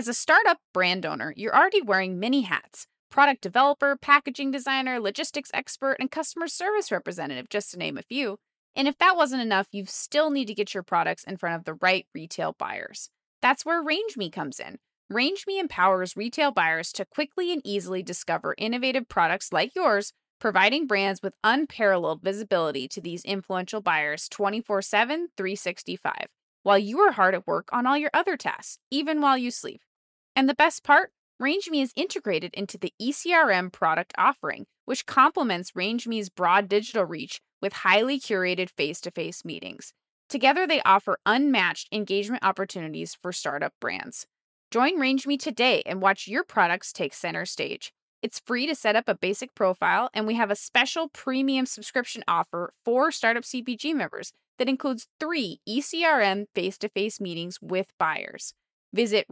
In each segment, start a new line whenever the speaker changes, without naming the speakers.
As a startup brand owner, you're already wearing many hats product developer, packaging designer, logistics expert, and customer service representative, just to name a few. And if that wasn't enough, you still need to get your products in front of the right retail buyers. That's where RangeMe comes in. RangeMe empowers retail buyers to quickly and easily discover innovative products like yours, providing brands with unparalleled visibility to these influential buyers 24 7, 365, while you are hard at work on all your other tasks, even while you sleep. And the best part? RangeMe is integrated into the ECRM product offering, which complements RangeMe's broad digital reach with highly curated face to face meetings. Together, they offer unmatched engagement opportunities for startup brands. Join RangeMe today and watch your products take center stage. It's free to set up a basic profile, and we have a special premium subscription offer for Startup CPG members that includes three ECRM face to face meetings with buyers. Visit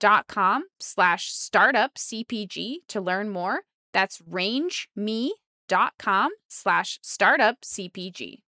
rangeme.com slash startup CPG to learn more. That's rangeme.com slash startup CPG.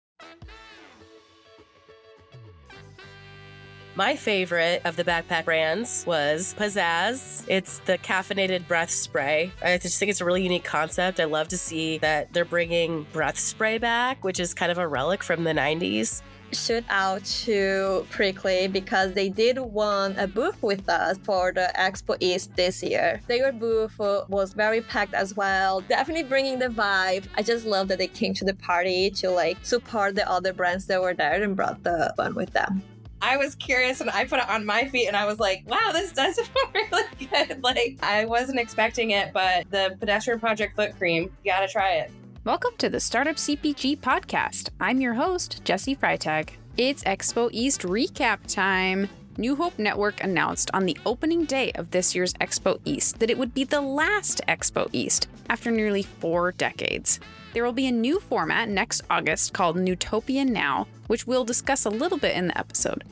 My favorite of the backpack brands was Pizzazz. It's the caffeinated breath spray. I just think it's a really unique concept. I love to see that they're bringing breath spray back, which is kind of a relic from the 90s
shout out to Prickly because they did one a booth with us for the Expo East this year. Their booth was very packed as well, definitely bringing the vibe. I just love that they came to the party to like support the other brands that were there and brought the fun with them.
I was curious and I put it on my feet and I was like, wow, this does feel really good. Like, I wasn't expecting it, but the Pedestrian Project foot cream, you gotta try it.
Welcome to the Startup CPG podcast. I'm your host, Jesse Freitag. It's Expo East recap time. New Hope Network announced on the opening day of this year's Expo East that it would be the last Expo East after nearly four decades. There will be a new format next August called Newtopia Now, which we'll discuss a little bit in the episode.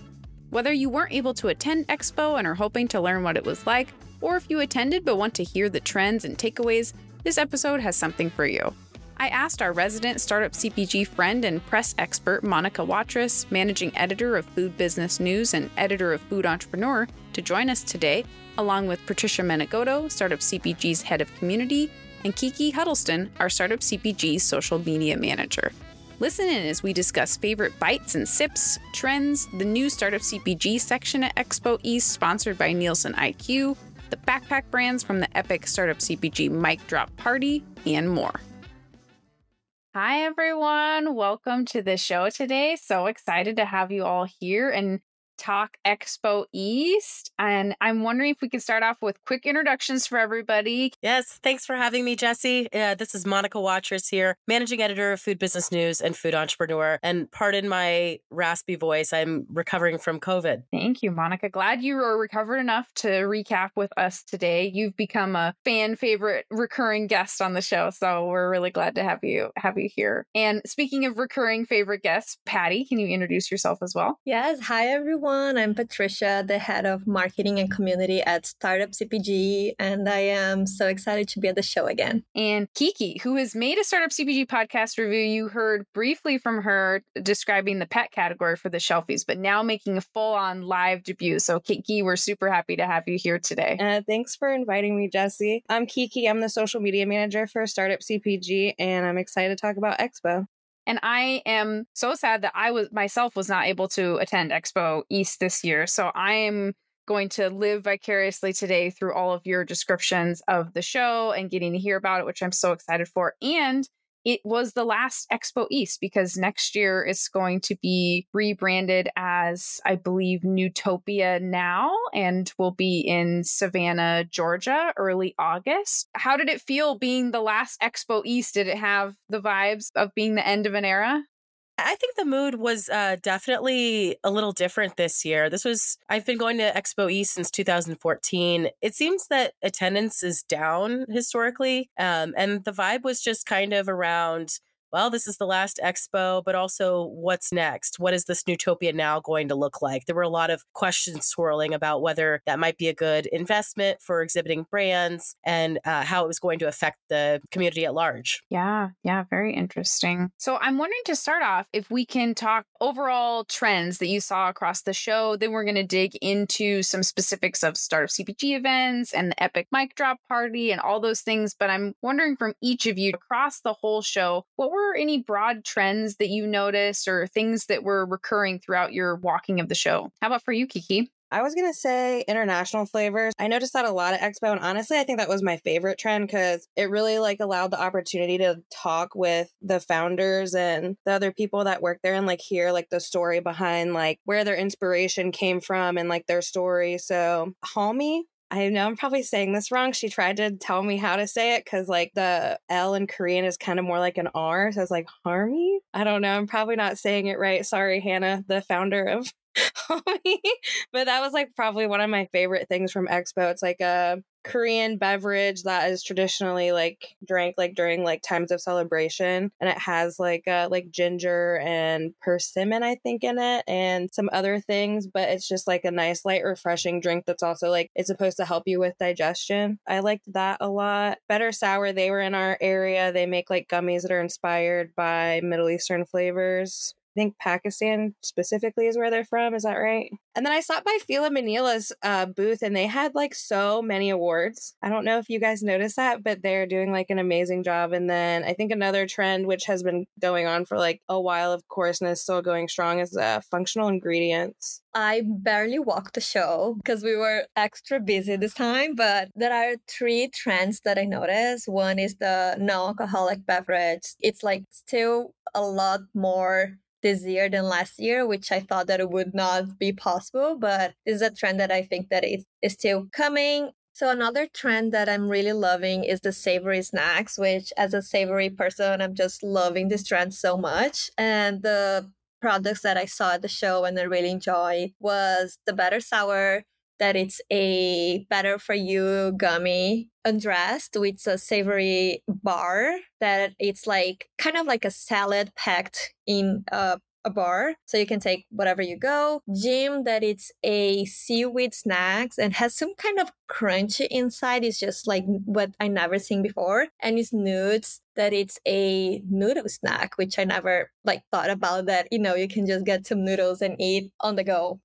Whether you weren't able to attend Expo and are hoping to learn what it was like, or if you attended but want to hear the trends and takeaways, this episode has something for you. I asked our resident startup CPG friend and press expert Monica Watrous, managing editor of Food Business News and editor of Food Entrepreneur, to join us today, along with Patricia Menegoto, Startup CPG's head of community, and Kiki Huddleston, our Startup CPG's social media manager. Listen in as we discuss favorite bites and sips, trends, the new Startup CPG section at Expo East, sponsored by Nielsen IQ, the backpack brands from the epic Startup CPG Mic Drop Party, and more. Hi, everyone. Welcome to the show today. So excited to have you all here. And Talk Expo East. And I'm wondering if we could start off with quick introductions for everybody.
Yes, thanks for having me, Jesse. Uh, this is Monica Watrous here, managing editor of Food Business News and Food Entrepreneur. And pardon my raspy voice, I'm recovering from COVID.
Thank you, Monica. Glad you were recovered enough to recap with us today. You've become a fan favorite recurring guest on the show, so we're really glad to have you have you here. And speaking of recurring favorite guests, Patty, can you introduce yourself as well?
Yes, hi everyone everyone. I'm Patricia, the head of marketing and community at Startup CPG, and I am so excited to be at the show again.
And Kiki, who has made a Startup CPG podcast review, you heard briefly from her describing the pet category for the shelfies, but now making a full on live debut. So, Kiki, we're super happy to have you here today.
Uh, thanks for inviting me, Jesse. I'm Kiki. I'm the social media manager for Startup CPG, and I'm excited to talk about Expo.
And I am so sad that I was myself was not able to attend Expo East this year. So I am going to live vicariously today through all of your descriptions of the show and getting to hear about it, which I'm so excited for. And it was the last Expo East because next year it's going to be rebranded as, I believe, Newtopia now and will be in Savannah, Georgia, early August. How did it feel being the last Expo East? Did it have the vibes of being the end of an era?
I think the mood was uh, definitely a little different this year. This was, I've been going to Expo East since 2014. It seems that attendance is down historically. Um, and the vibe was just kind of around well, this is the last expo, but also what's next? What is this Newtopia now going to look like? There were a lot of questions swirling about whether that might be a good investment for exhibiting brands and uh, how it was going to affect the community at large.
Yeah, yeah, very interesting. So I'm wondering to start off if we can talk overall trends that you saw across the show. Then we're going to dig into some specifics of startup CPG events and the Epic Mic Drop Party and all those things. But I'm wondering from each of you across the whole show, what were any broad trends that you noticed or things that were recurring throughout your walking of the show? How about for you, Kiki?
I was gonna say international flavors. I noticed that a lot at Expo, and honestly, I think that was my favorite trend because it really like allowed the opportunity to talk with the founders and the other people that work there and like hear like the story behind like where their inspiration came from and like their story. So Halmy I know I'm probably saying this wrong. She tried to tell me how to say it because, like, the L in Korean is kind of more like an R. So it's like Harmy. I don't know. I'm probably not saying it right. Sorry, Hannah, the founder of but that was like probably one of my favorite things from Expo. It's like a Korean beverage that is traditionally like drank like during like times of celebration and it has like uh like ginger and persimmon I think in it and some other things but it's just like a nice light refreshing drink that's also like it's supposed to help you with digestion. I liked that a lot. Better sour they were in our area. They make like gummies that are inspired by Middle Eastern flavors. I think Pakistan specifically is where they're from. Is that right? And then I stopped by Fila Manila's uh, booth and they had like so many awards. I don't know if you guys noticed that, but they're doing like an amazing job. And then I think another trend, which has been going on for like a while, of course, and is still going strong, is uh, functional ingredients.
I barely walked the show because we were extra busy this time, but there are three trends that I noticed. One is the non alcoholic beverage. It's like still a lot more this year than last year, which I thought that it would not be possible, but this is a trend that I think that it is still coming. So another trend that I'm really loving is the savory snacks, which as a savory person, I'm just loving this trend so much. And the products that I saw at the show and I really enjoy was the better sour that it's a better for you gummy undressed with a savory bar that it's like kind of like a salad packed in a a bar. So you can take whatever you go. Gym that it's a seaweed snacks and has some kind of crunchy inside. It's just like what i never seen before. And it's nudes that it's a noodle snack which i never like thought about that you know you can just get some noodles and eat on the go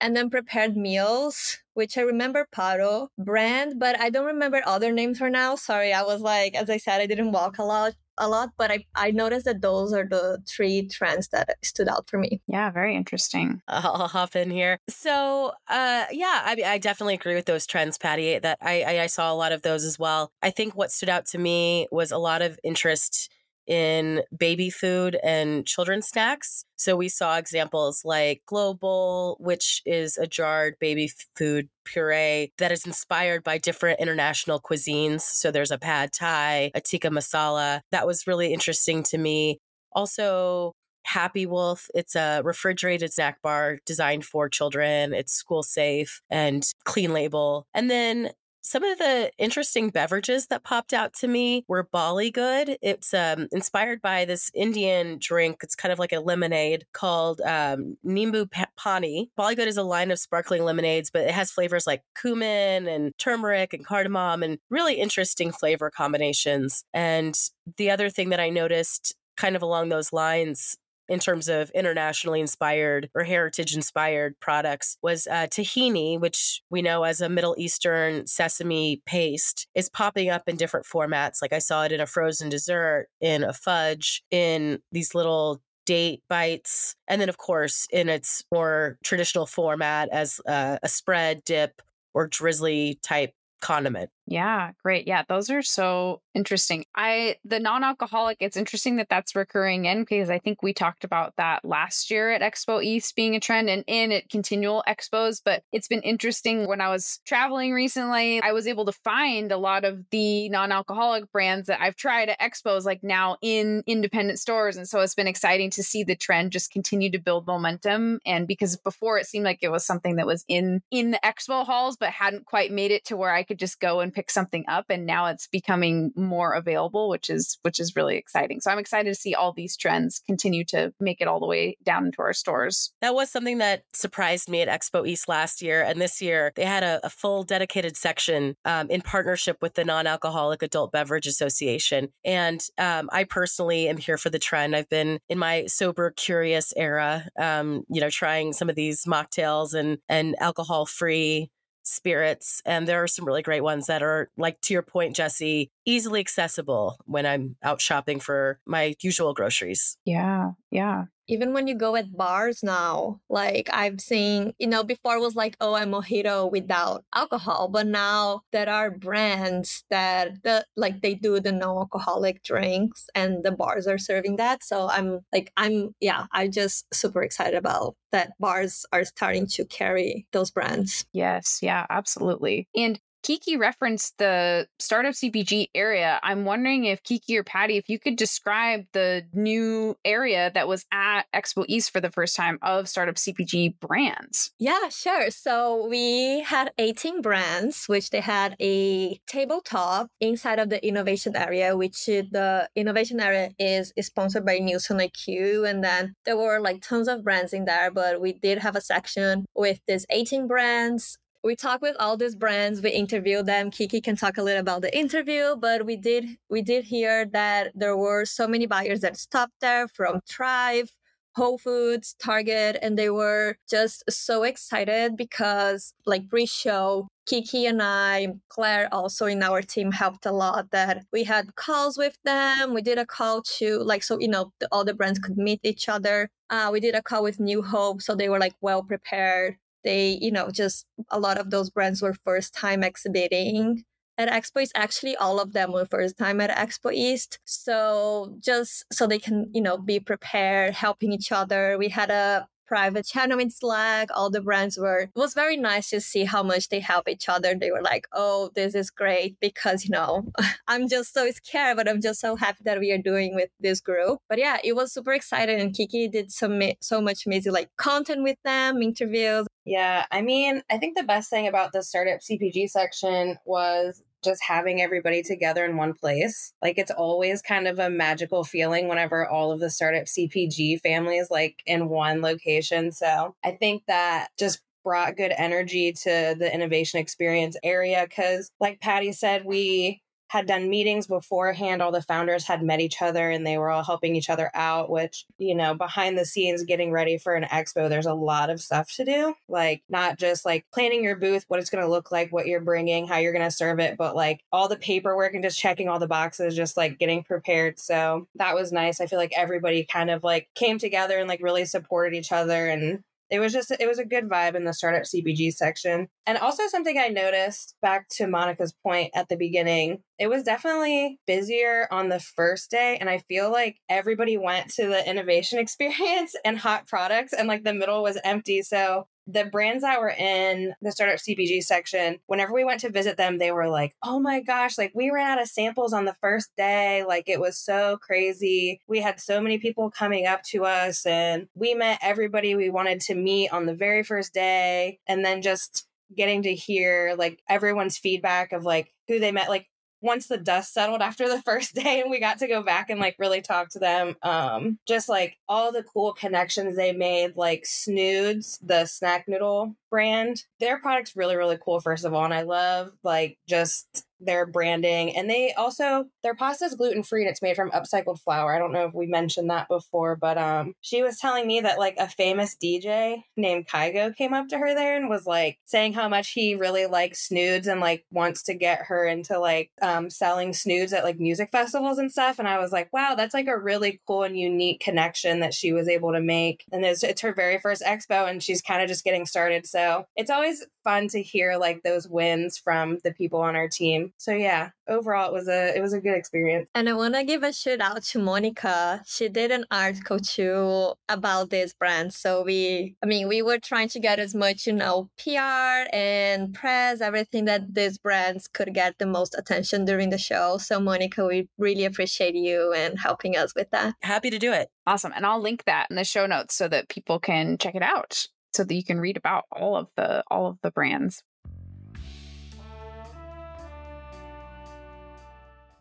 and then prepared meals, which I remember Paro brand, but I don't remember other names for now. Sorry, I was like, as I said, I didn't walk a lot a lot, but I, I noticed that those are the three trends that stood out for me.
Yeah, very interesting.
I'll hop in here. So, uh, yeah, I, I definitely agree with those trends, Patty. That I, I, I saw a lot of those as well. I think what stood out to me was a lot of interest in baby food and children's snacks. So we saw examples like Global, which is a jarred baby food puree that is inspired by different international cuisines. So there's a pad thai, a tikka masala. That was really interesting to me. Also, Happy Wolf. It's a refrigerated snack bar designed for children. It's school safe and clean label. And then some of the interesting beverages that popped out to me were Bollygood. It's um, inspired by this Indian drink. It's kind of like a lemonade called um, Nimbu Pani. Bollygood is a line of sparkling lemonades, but it has flavors like cumin and turmeric and cardamom and really interesting flavor combinations. And the other thing that I noticed kind of along those lines in terms of internationally inspired or heritage inspired products was uh, tahini, which we know as a Middle Eastern sesame paste, is popping up in different formats. Like I saw it in a frozen dessert, in a fudge, in these little date bites, and then, of course, in its more traditional format as uh, a spread, dip, or drizzly type condiment.
Yeah, great. Yeah, those are so interesting. I the non-alcoholic, it's interesting that that's recurring in because I think we talked about that last year at Expo East being a trend and in at continual expos, but it's been interesting when I was traveling recently, I was able to find a lot of the non-alcoholic brands that I've tried at expos like now in independent stores and so it's been exciting to see the trend just continue to build momentum and because before it seemed like it was something that was in in the expo halls but hadn't quite made it to where I could just go and pick something up and now it's becoming more available which is which is really exciting. So i'm excited to see all these trends continue to make it all the way down into our stores.
That was something that surprised me at expo east last year and this year they had a, a full dedicated section um, in partnership with the non-alcoholic adult beverage association. And um, i personally am here for the trend. I've been in my sober curious era um, you know trying some of these mocktails and and alcohol free spirits. And there are some really great ones that are, like to your point, Jesse, easily accessible when I'm out shopping for my usual groceries.
Yeah. Yeah
even when you go at bars now, like I've seen, you know, before was like, oh, a mojito without alcohol, but now there are brands that the like they do the non-alcoholic drinks and the bars are serving that. So I'm like, I'm yeah, I'm just super excited about that bars are starting to carry those brands.
Yes, yeah, absolutely. And Kiki referenced the startup CPG area. I'm wondering if Kiki or Patty, if you could describe the new area that was at Expo East for the first time of startup CPG brands.
Yeah, sure. So we had 18 brands, which they had a tabletop inside of the innovation area, which the innovation area is, is sponsored by Nielsen IQ. And then there were like tons of brands in there, but we did have a section with these 18 brands we talked with all these brands we interviewed them kiki can talk a little about the interview but we did we did hear that there were so many buyers that stopped there from thrive Whole Foods, Target, and they were just so excited because, like pre show, Kiki and I, Claire also in our team helped a lot that we had calls with them. We did a call to, like, so, you know, the, all the brands could meet each other. Uh, we did a call with New Hope, so they were like well prepared they you know just a lot of those brands were first time exhibiting at expo east. Actually all of them were first time at expo east. So just so they can you know be prepared helping each other. We had a private channel in Slack. All the brands were, it was very nice to see how much they help each other. They were like, oh, this is great because, you know, I'm just so scared, but I'm just so happy that we are doing with this group. But yeah, it was super exciting. And Kiki did some, so much amazing like content with them, interviews.
Yeah. I mean, I think the best thing about the startup CPG section was just having everybody together in one place. Like it's always kind of a magical feeling whenever all of the startup CPG families like in one location. So I think that just brought good energy to the innovation experience area because like patty said we had done meetings beforehand. All the founders had met each other and they were all helping each other out, which, you know, behind the scenes, getting ready for an expo, there's a lot of stuff to do. Like, not just like planning your booth, what it's going to look like, what you're bringing, how you're going to serve it, but like all the paperwork and just checking all the boxes, just like getting prepared. So that was nice. I feel like everybody kind of like came together and like really supported each other and it was just it was a good vibe in the startup cpg section. And also something i noticed back to monica's point at the beginning it was definitely busier on the first day and i feel like everybody went to the innovation experience and hot products and like the middle was empty. So the brands that were in the startup CPG section, whenever we went to visit them, they were like, oh my gosh, like we ran out of samples on the first day. Like it was so crazy. We had so many people coming up to us and we met everybody we wanted to meet on the very first day. And then just getting to hear like everyone's feedback of like who they met. Like once the dust settled after the first day and we got to go back and like really talk to them um just like all the cool connections they made like snoods the snack noodle brand their product's really really cool first of all and i love like just their branding and they also their pasta is gluten free and it's made from upcycled flour. I don't know if we mentioned that before but um she was telling me that like a famous dj named kygo came up to her there and was like saying how much he really likes snoods and like wants to get her into like um selling snoods at like music festivals and stuff and i was like wow that's like a really cool and unique connection that she was able to make. And it's, it's her very first expo and she's kind of just getting started so it's always fun to hear like those wins from the people on our team so yeah, overall it was a it was a good experience.
And I want to give a shout out to Monica. She did an article mm-hmm. too about this brand. So we, I mean, we were trying to get as much, you know, PR and mm-hmm. press, everything that these brands could get the most attention during the show. So Monica, we really appreciate you and helping us with that.
Happy to do it.
Awesome. And I'll link that in the show notes so that people can check it out so that you can read about all of the all of the brands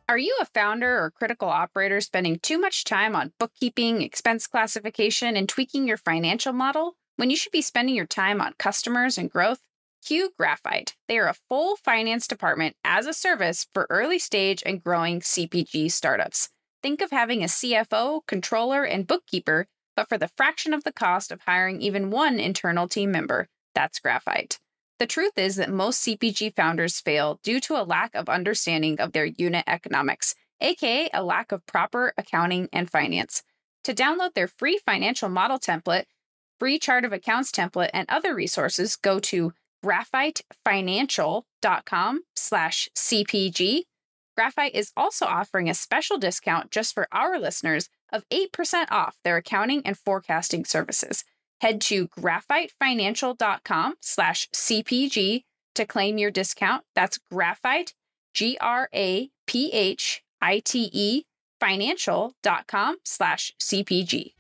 Are you a founder or critical operator spending too much time on bookkeeping, expense classification, and tweaking your financial model when you should be spending your time on customers and growth? Q Graphite. They are a full finance department as a service for early stage and growing CPG startups. Think of having a CFO, controller, and bookkeeper, but for the fraction of the cost of hiring even one internal team member. That's Graphite. The truth is that most CPG founders fail due to a lack of understanding of their unit economics, aka a lack of proper accounting and finance. To download their free financial model template, free chart of accounts template, and other resources, go to graphitefinancial.com slash CPG. Graphite is also offering a special discount just for our listeners of 8% off their accounting and forecasting services head to graphitefinancial.com slash CPG to claim your discount. That's graphite, G R A P H I T E, financial.com slash CPG.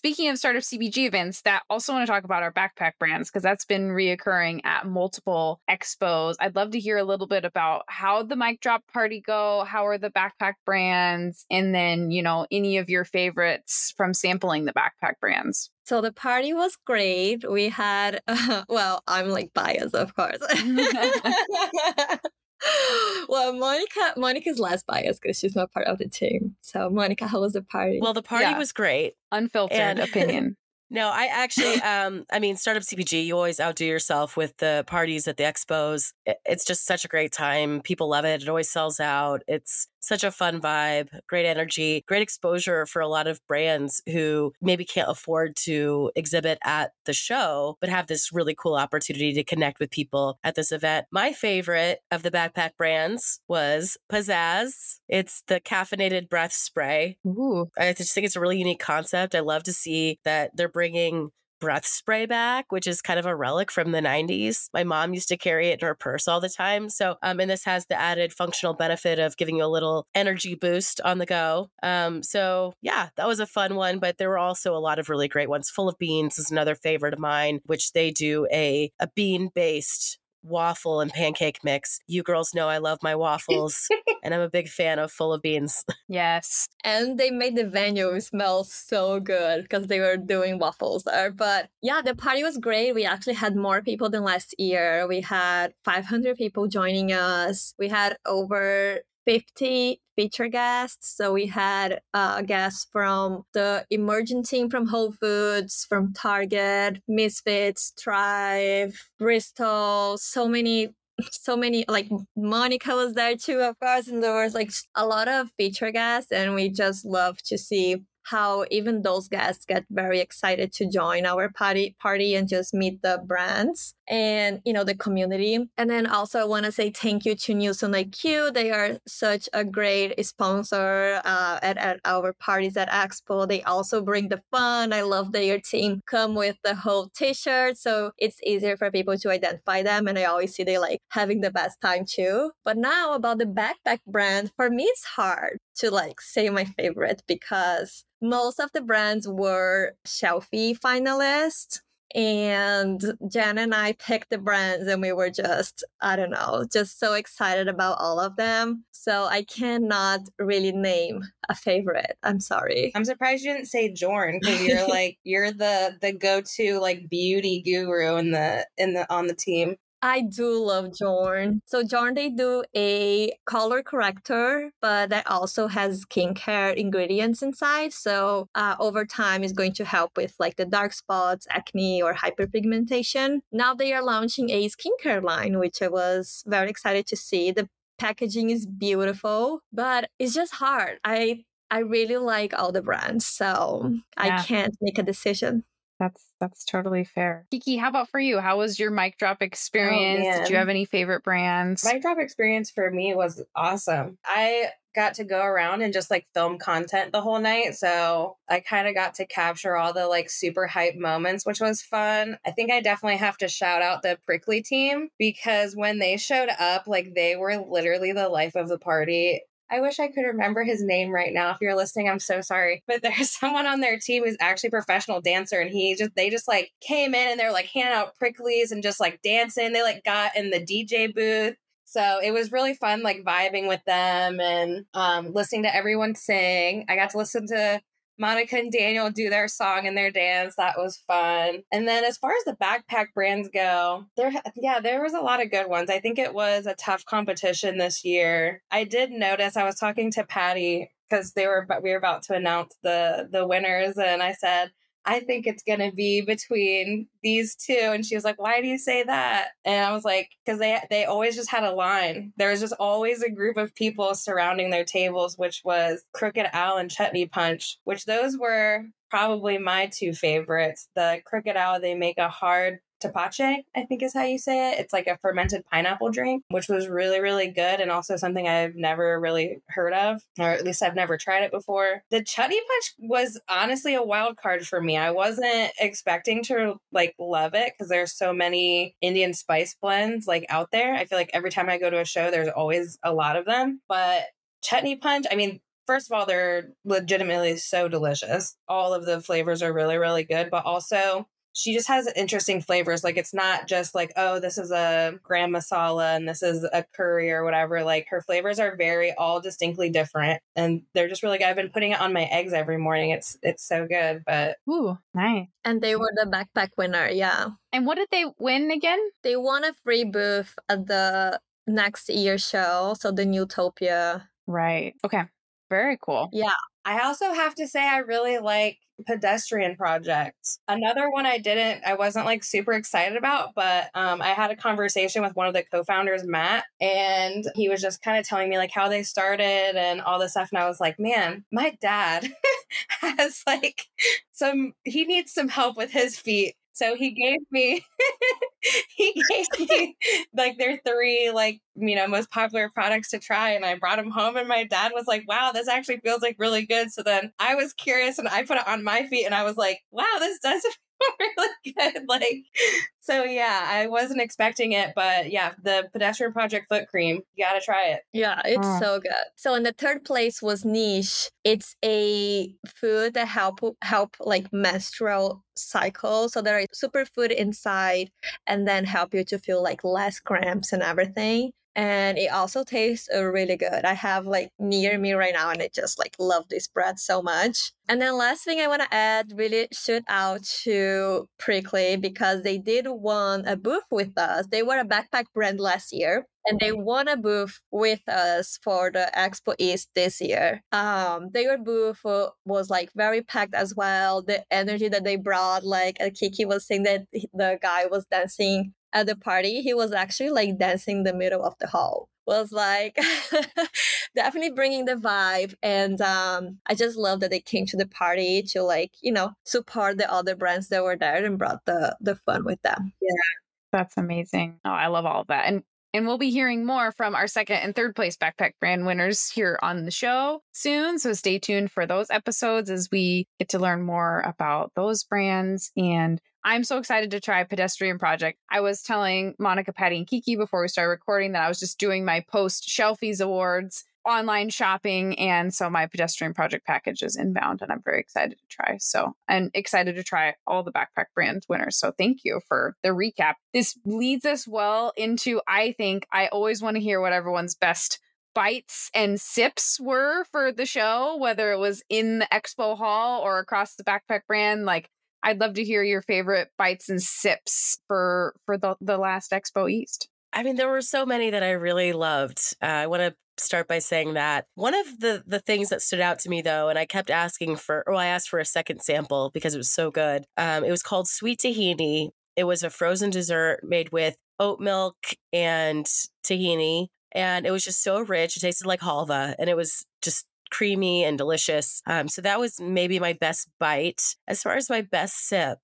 Speaking of startup CPG events, that also want to talk about our backpack brands because that's been reoccurring at multiple expos. I'd love to hear a little bit about how the mic drop party go, how are the backpack brands, and then, you know, any of your favorites from sampling the backpack brands.
So the party was great. We had, uh, well, I'm like biased, of course. well, Monica, Monica's less biased because she's not part of the team. So, Monica, how was the party?
Well, the party yeah. was great.
Unfiltered and- opinion.
No, I actually, um, I mean, startup CPG, you always outdo yourself with the parties at the expos. It's just such a great time. People love it. It always sells out. It's such a fun vibe, great energy, great exposure for a lot of brands who maybe can't afford to exhibit at the show, but have this really cool opportunity to connect with people at this event. My favorite of the backpack brands was Pizzazz. It's the caffeinated breath spray.
Ooh.
I just think it's a really unique concept. I love to see that they're bringing breath spray back, which is kind of a relic from the 90s. My mom used to carry it in her purse all the time. So, um, and this has the added functional benefit of giving you a little energy boost on the go. Um, so yeah, that was a fun one, but there were also a lot of really great ones. Full of Beans is another favorite of mine, which they do a, a bean based waffle and pancake mix. You girls know I love my waffles, and I'm a big fan of full of beans.
Yes.
And they made the venue smell so good because they were doing waffles there. But yeah, the party was great. We actually had more people than last year. We had 500 people joining us. We had over 50 feature guests. So we had uh, guests from the emerging team from Whole Foods, from Target, Misfits, Thrive, Bristol, so many so many like Monica was there too, of course, and there was like a lot of feature guests, and we just love to see how even those guests get very excited to join our party party and just meet the brands and you know the community. And then also i want to say thank you to Nielsen IQ they are such a great sponsor uh, at, at our parties at expo. They also bring the fun. I love that your team come with the whole t-shirt so it's easier for people to identify them and i always see they like having the best time too. But now about the backpack brand for me it's hard to like say my favorite because most of the brands were shelfie finalists and Jen and I picked the brands and we were just, I don't know, just so excited about all of them. So I cannot really name a favorite. I'm sorry.
I'm surprised you didn't say Jorn because you're like you're the the go-to like beauty guru in the in the on the team.
I do love Jorn. So Jorn, they do a color corrector, but that also has skincare ingredients inside. So uh, over time, is going to help with like the dark spots, acne, or hyperpigmentation. Now they are launching a skincare line, which I was very excited to see. The packaging is beautiful, but it's just hard. I I really like all the brands, so yeah. I can't make a decision.
That's that's totally fair. Kiki, how about for you? How was your mic drop oh, experience? Oh, Did you have any favorite brands?
Mic drop experience for me was awesome. I got to go around and just like film content the whole night. So I kind of got to capture all the like super hype moments, which was fun. I think I definitely have to shout out the Prickly team because when they showed up, like they were literally the life of the party. I wish I could remember his name right now. If you're listening, I'm so sorry. But there's someone on their team who's actually a professional dancer and he just they just like came in and they're like handing out pricklies and just like dancing. They like got in the DJ booth. So it was really fun, like vibing with them and um, listening to everyone sing. I got to listen to Monica and Daniel do their song and their dance. That was fun. And then as far as the backpack brands go, there yeah, there was a lot of good ones. I think it was a tough competition this year. I did notice I was talking to Patty because they were we were about to announce the the winners and I said I think it's going to be between these two. And she was like, why do you say that? And I was like, because they, they always just had a line. There was just always a group of people surrounding their tables, which was Crooked Owl and Chutney Punch, which those were probably my two favorites. The Crooked Owl, they make a hard tepache, I think is how you say it. It's like a fermented pineapple drink, which was really, really good and also something I've never really heard of, or at least I've never tried it before. The chutney punch was honestly a wild card for me. I wasn't expecting to like love it because there's so many Indian spice blends like out there. I feel like every time I go to a show, there's always a lot of them. But chutney punch, I mean, first of all, they're legitimately so delicious. All of the flavors are really, really good, but also she just has interesting flavors. Like it's not just like, oh, this is a gram masala and this is a curry or whatever. Like her flavors are very all distinctly different and they're just really good. I've been putting it on my eggs every morning. It's it's so good. But
Ooh, nice.
And they were the backpack winner, yeah.
And what did they win again?
They won a free booth at the next year show. So the Newtopia.
Right. Okay. Very cool.
Yeah.
I also have to say I really like pedestrian project. Another one I didn't, I wasn't like super excited about, but um, I had a conversation with one of the co-founders, Matt, and he was just kind of telling me like how they started and all this stuff. And I was like, man, my dad has like some, he needs some help with his feet. So he gave me he gave me like their three like you know most popular products to try and I brought them home and my dad was like wow this actually feels like really good so then I was curious and I put it on my feet and I was like wow this does feel really good. Like, so yeah, I wasn't expecting it, but yeah, the pedestrian project foot cream, you gotta try it.
Yeah, it's oh. so good. So in the third place was niche. It's a food that help help like menstrual cycle. So there is superfood inside, and then help you to feel like less cramps and everything and it also tastes uh, really good. I have like near me right now, and I just like love this bread so much. And then last thing I want to add, really shout out to Prickly because they did won a booth with us. They were a backpack brand last year, and they won a booth with us for the Expo East this year. Um, their booth uh, was like very packed as well. The energy that they brought, like Kiki was saying that the guy was dancing at the party, he was actually like dancing the middle of the hall. Was like definitely bringing the vibe, and um, I just love that they came to the party to like you know support the other brands that were there and brought the the fun with them.
Yeah, that's amazing. Oh, I love all of that, and and we'll be hearing more from our second and third place backpack brand winners here on the show soon. So stay tuned for those episodes as we get to learn more about those brands and I'm so excited to try Pedestrian Project. I was telling Monica, Patty, and Kiki before we started recording that I was just doing my post Shelfies Awards online shopping. And so my Pedestrian Project package is inbound and I'm very excited to try. So, and excited to try all the backpack brand winners. So thank you for the recap. This leads us well into, I think, I always want to hear what everyone's best bites and sips were for the show, whether it was in the expo hall or across the backpack brand. Like, I'd love to hear your favorite bites and sips for for the the last Expo East.
I mean, there were so many that I really loved. Uh, I want to start by saying that one of the the things that stood out to me though, and I kept asking for, oh, I asked for a second sample because it was so good. Um, it was called Sweet Tahini. It was a frozen dessert made with oat milk and tahini, and it was just so rich. It tasted like halva, and it was just creamy and delicious. Um, so that was maybe my best bite. As far as my best sip,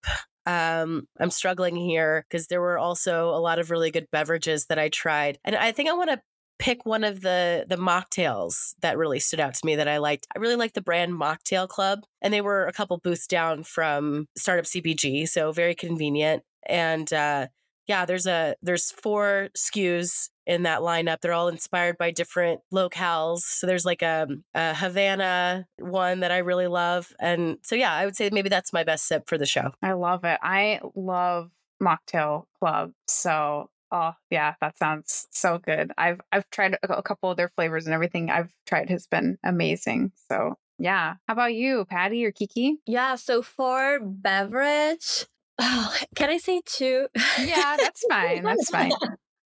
um, I'm struggling here because there were also a lot of really good beverages that I tried. And I think I want to pick one of the the mocktails that really stood out to me that I liked. I really liked the brand Mocktail Club, and they were a couple booths down from Startup CPG, so very convenient. And uh, Yeah, there's a there's four SKUs in that lineup. They're all inspired by different locales. So there's like a, a, Havana one that I really love. And so, yeah, I would say maybe that's my best sip for the show.
I love it. I love Mocktail Club. So, oh, yeah, that sounds so good. I've I've tried a, a couple of their flavors and everything I've tried has been amazing. So, yeah. How about you, Patty or Kiki?
Yeah, so for beverage, oh, can I say two?
Yeah, that's fine. That's fine.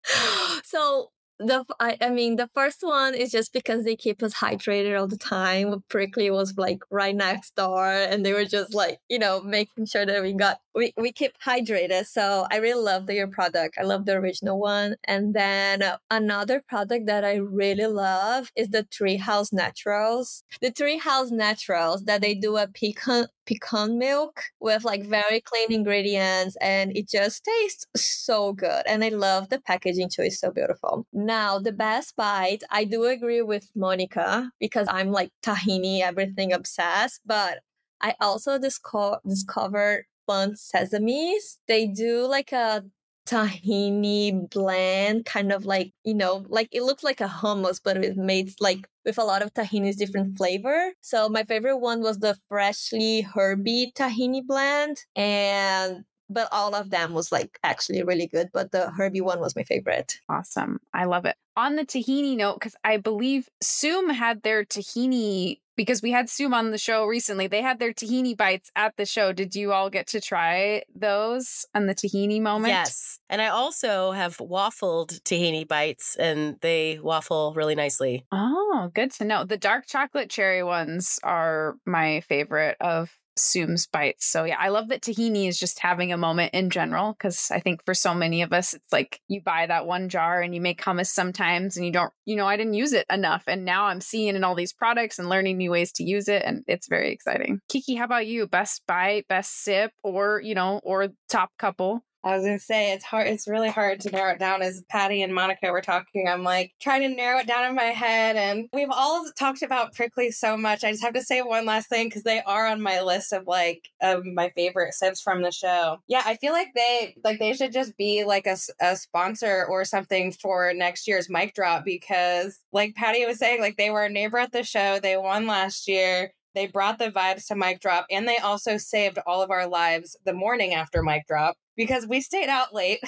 so the I, I mean the first one is just because they keep us hydrated all the time. Prickly was like right next door, and they were just like you know making sure that we got we we keep hydrated. So I really love the, your product. I love the original one. And then another product that I really love is the Treehouse Naturals. The Treehouse Naturals that they do a pecan pecan milk with like very clean ingredients and it just tastes so good and i love the packaging too it's so beautiful now the best bite i do agree with monica because i'm like tahini everything obsessed but i also disco- discovered Bundt sesames they do like a tahini blend, kind of like, you know, like it looks like a hummus, but it's made like with a lot of tahini's different flavor. So my favorite one was the freshly herby tahini blend. And but all of them was like actually really good but the herbie one was my favorite
awesome i love it on the tahini note because i believe soom had their tahini because we had Soom on the show recently. They had their tahini bites at the show. Did you all get to try those and the tahini moment?
Yes. And I also have waffled tahini bites and they waffle really nicely.
Oh, good to know. The dark chocolate cherry ones are my favorite of Soom's bites. So yeah, I love that tahini is just having a moment in general because I think for so many of us, it's like you buy that one jar and you make hummus sometimes and you don't, you know, I didn't use it enough. And now I'm seeing in all these products and learning new ways to use it. And it's very exciting. Kiki, how about you? Best bite, best sip, or, you know, or top couple?
I was gonna say it's hard. It's really hard to narrow it down. As Patty and Monica were talking, I'm like trying to narrow it down in my head. And we've all talked about prickly so much. I just have to say one last thing because they are on my list of like of my favorite sips from the show. Yeah, I feel like they like they should just be like a, a sponsor or something for next year's mic drop because, like Patty was saying, like they were a neighbor at the show. They won last year. They brought the vibes to mic drop and they also saved all of our lives the morning after mic drop because we stayed out late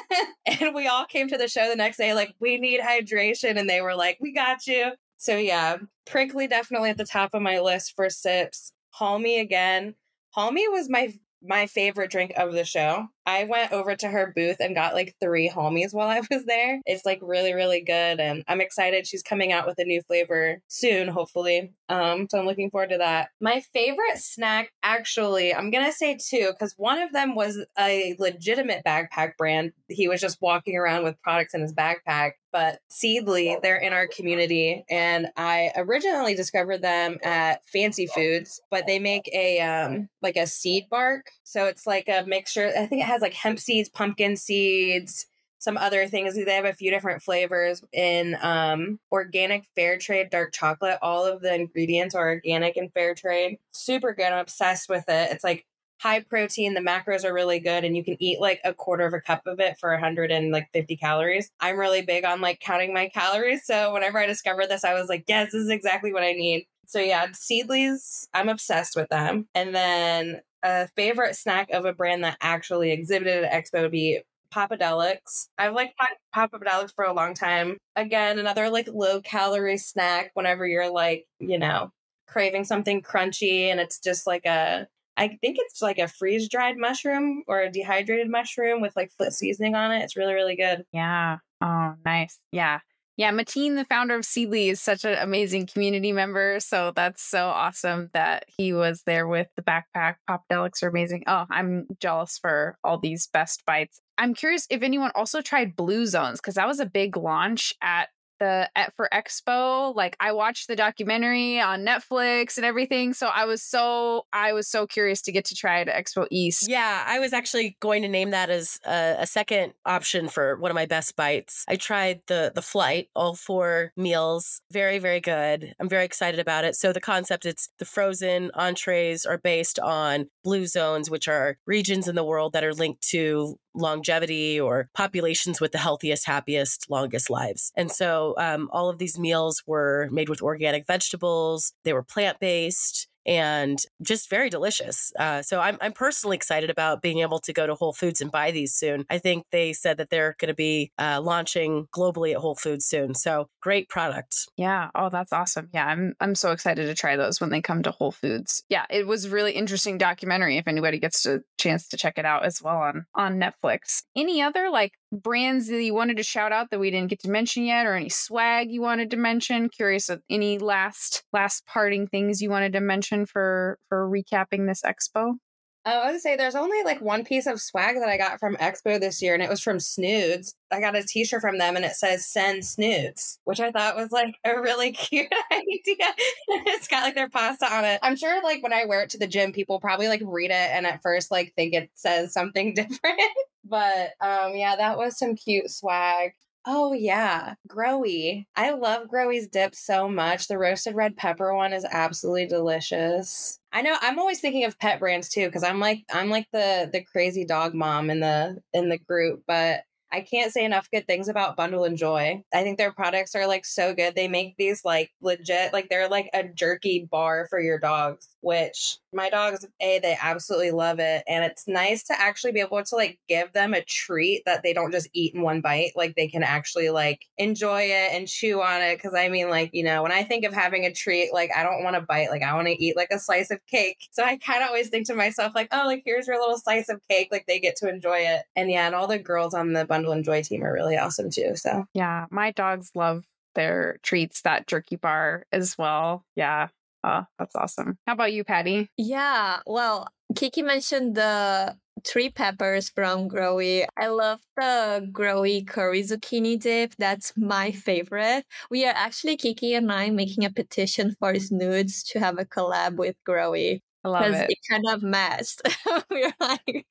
and we all came to the show the next day like we need hydration and they were like we got you. So yeah prickly definitely at the top of my list for sips. Halmy again. Halmy was my my favorite drink of the show. I went over to her booth and got like three homies while I was there. It's like really, really good. And I'm excited. She's coming out with a new flavor soon, hopefully. Um, so I'm looking forward to that. My favorite snack, actually, I'm gonna say two, because one of them was a legitimate backpack brand. He was just walking around with products in his backpack but Seedly, they're in our community. And I originally discovered them at Fancy Foods, but they make a um like a seed bark. So it's like a mixture. I think it has like hemp seeds, pumpkin seeds, some other things. They have a few different flavors in um organic fair trade dark chocolate. All of the ingredients are organic and fair trade. Super good. I'm obsessed with it. It's like high protein. The macros are really good, and you can eat like a quarter of a cup of it for 150 calories. I'm really big on like counting my calories. So whenever I discovered this, I was like, yes, this is exactly what I need. So yeah, Seedlies, I'm obsessed with them. And then a favorite snack of a brand that actually exhibited at Expo would be Popadelics. I've liked Popadelics for a long time. Again, another like low calorie snack whenever you're like, you know, craving something crunchy and it's just like a I think it's like a freeze dried mushroom or a dehydrated mushroom with like foot seasoning on it. It's really, really good.
Yeah. Oh, nice. Yeah. Yeah. Mateen, the founder of Seedly, is such an amazing community member. So that's so awesome that he was there with the backpack. Popadelics are amazing. Oh, I'm jealous for all these best bites. I'm curious if anyone also tried Blue Zones because that was a big launch at the at for expo like i watched the documentary on netflix and everything so i was so i was so curious to get to try it at expo east.
Yeah i was actually going to name that as a, a second option for one of my best bites. I tried the the flight all four meals very very good. I'm very excited about it. So the concept it's the frozen entrees are based on blue zones which are regions in the world that are linked to longevity or populations with the healthiest, happiest, longest lives. And so um, all of these meals were made with organic vegetables, they were plant based and just very delicious. Uh, so I'm, I'm personally excited about being able to go to Whole Foods and buy these soon. I think they said that they're going to be uh, launching globally at Whole Foods soon. So great product.
Yeah. Oh, that's awesome. Yeah, I'm I'm so excited to try those when they come to Whole Foods. Yeah, it was really interesting documentary. If anybody gets a chance to check it out as well on on Netflix. Any other like brands that you wanted to shout out that we didn't get to mention yet, or any swag you wanted to mention? Curious of any last last parting things you wanted to mention for for recapping this expo.
I was gonna say there's only like one piece of swag that I got from Expo this year, and it was from Snoods. I got a T-shirt from them, and it says "Send Snoods," which I thought was like a really cute idea. it's got like their pasta on it. I'm sure like when I wear it to the gym, people probably like read it and at first like think it says something different. but um, yeah, that was some cute swag. Oh yeah, Growee. I love Growee's dip so much. The roasted red pepper one is absolutely delicious. I know I'm always thinking of pet brands too because I'm like I'm like the the crazy dog mom in the in the group, but I can't say enough good things about Bundle and Joy. I think their products are like so good. They make these like legit, like they're like a jerky bar for your dogs, which my dogs, A, they absolutely love it. And it's nice to actually be able to like give them a treat that they don't just eat in one bite. Like they can actually like enjoy it and chew on it. Cause I mean, like, you know, when I think of having a treat, like I don't want to bite, like I want to eat like a slice of cake. So I kind of always think to myself, like, oh, like here's your little slice of cake. Like they get to enjoy it. And yeah, and all the girls on the Bundle and Joy team are really awesome too. So
yeah, my dogs love their treats, that jerky bar as well. Yeah. Oh, that's awesome. How about you, Patty?
Yeah. Well, Kiki mentioned the three peppers from Growee. I love the Growee curry zucchini dip. That's my favorite. We are actually, Kiki and I, making a petition for Snoods to have a collab with
Growee. Love it.
it kind of matched. we are like,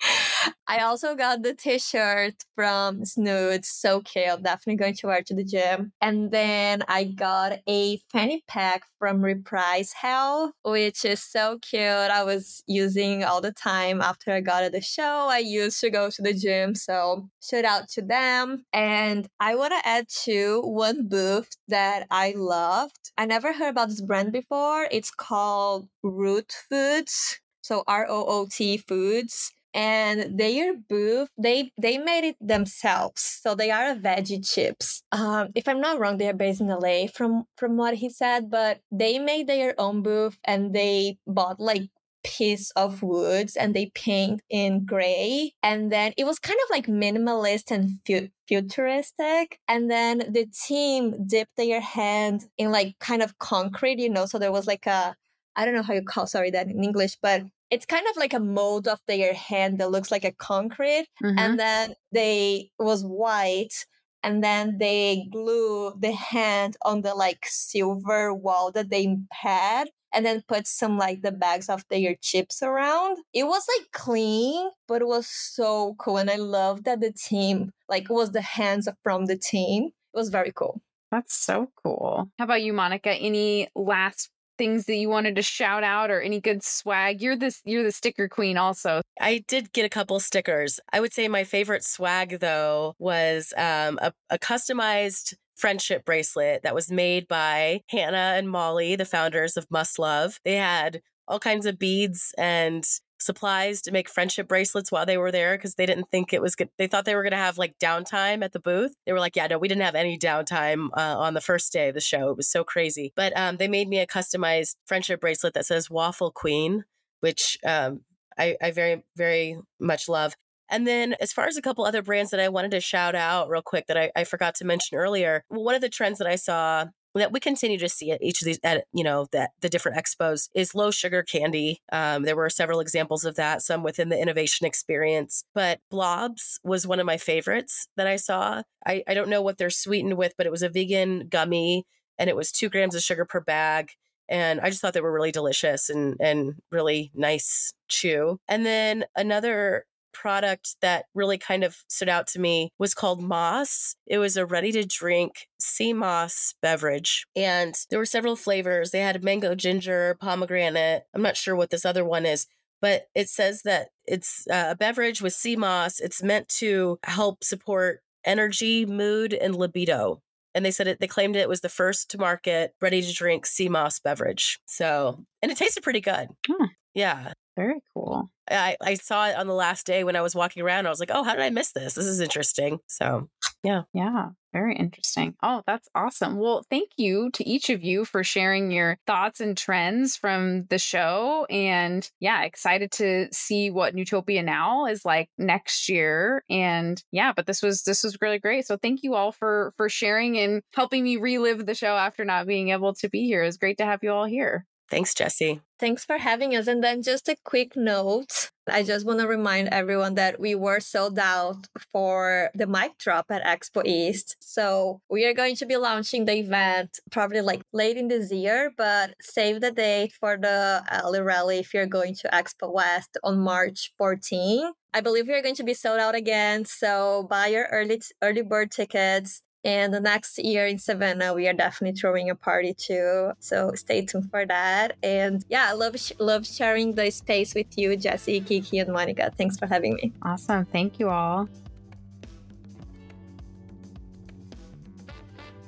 I also got the t-shirt from Snoods, so cute. Definitely going to wear to the gym. And then I got a fanny pack from Reprise Health, which is so cute. I was using all the time after I got at the show. I used to go to the gym, so shout out to them. And I want to add to one booth that I loved. I never heard about this brand before. It's called Root Foods. So R O O T Foods and their booth they they made it themselves so they are a veggie chips um, if i'm not wrong they're based in la from from what he said but they made their own booth and they bought like piece of woods and they paint in gray and then it was kind of like minimalist and fu- futuristic and then the team dipped their hand in like kind of concrete you know so there was like a I don't know how you call sorry that in English, but it's kind of like a mold of their hand that looks like a concrete, mm-hmm. and then they was white, and then they glue the hand on the like silver wall that they had, and then put some like the bags of their chips around. It was like clean, but it was so cool, and I love that the team like was the hands from the team. It was very cool.
That's so cool. How about you, Monica? Any last things that you wanted to shout out or any good swag? You're this you're the sticker queen also.
I did get a couple stickers. I would say my favorite swag though was um, a, a customized friendship bracelet that was made by Hannah and Molly, the founders of Must Love. They had all kinds of beads and supplies to make friendship bracelets while they were there because they didn't think it was good. They thought they were going to have like downtime at the booth. They were like, yeah, no, we didn't have any downtime uh, on the first day of the show. It was so crazy. But um, they made me a customized friendship bracelet that says Waffle Queen, which um, I, I very, very much love. And then, as far as a couple other brands that I wanted to shout out real quick that I, I forgot to mention earlier, one of the trends that I saw that we continue to see at each of these at you know that the different expos is low sugar candy um, there were several examples of that some within the innovation experience but blobs was one of my favorites that i saw I, I don't know what they're sweetened with but it was a vegan gummy and it was two grams of sugar per bag and I just thought they were really delicious and and really nice chew. And then another product that really kind of stood out to me was called Moss. It was a ready to drink sea moss beverage. And there were several flavors. They had mango ginger, pomegranate. I'm not sure what this other one is, but it says that it's uh, a beverage with sea moss. It's meant to help support energy, mood, and libido. And they said it, they claimed it was the first to market ready to drink sea moss beverage. So, and it tasted pretty good.
Hmm.
Yeah.
Very cool.
I, I saw it on the last day when I was walking around. I was like, oh, how did I miss this? This is interesting. So, yeah.
Yeah. Very interesting. Oh, that's awesome. Well, thank you to each of you for sharing your thoughts and trends from the show. And yeah, excited to see what Newtopia Now is like next year. And yeah, but this was this was really great. So thank you all for for sharing and helping me relive the show after not being able to be here. It was great to have you all here.
Thanks, Jesse.
Thanks for having us. And then just a quick note. I just want to remind everyone that we were sold out for the mic drop at Expo East. So we are going to be launching the event probably like late in this year, but save the date for the uh, alley rally if you're going to Expo West on March 14. I believe we are going to be sold out again. So buy your early early bird tickets. And the next year in Savannah, we are definitely throwing a party too. So stay tuned for that. And yeah, I love sh- love sharing the space with you, Jesse, Kiki, and Monica. Thanks for having me.
Awesome. Thank you all.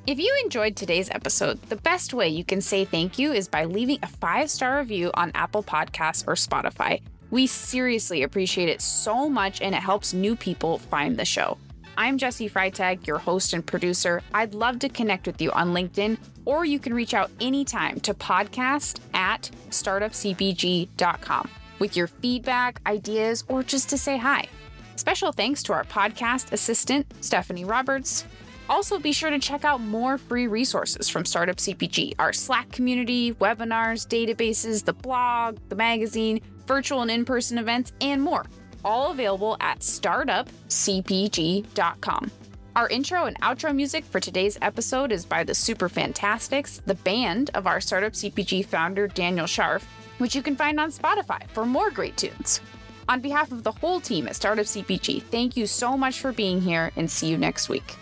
If you enjoyed today's episode, the best way you can say thank you is by leaving a five star review on Apple Podcasts or Spotify. We seriously appreciate it so much and it helps new people find the show. I'm Jesse Freitag, your host and producer. I'd love to connect with you on LinkedIn, or you can reach out anytime to podcast at startupcpg.com with your feedback, ideas, or just to say hi. Special thanks to our podcast assistant, Stephanie Roberts. Also, be sure to check out more free resources from Startup CPG our Slack community, webinars, databases, the blog, the magazine, virtual and in person events, and more all available at startupcpg.com. Our intro and outro music for today's episode is by the Super Fantastics, the band of our Startup CPG founder Daniel Scharf, which you can find on Spotify for more great tunes. On behalf of the whole team at Startup CPG, thank you so much for being here and see you next week.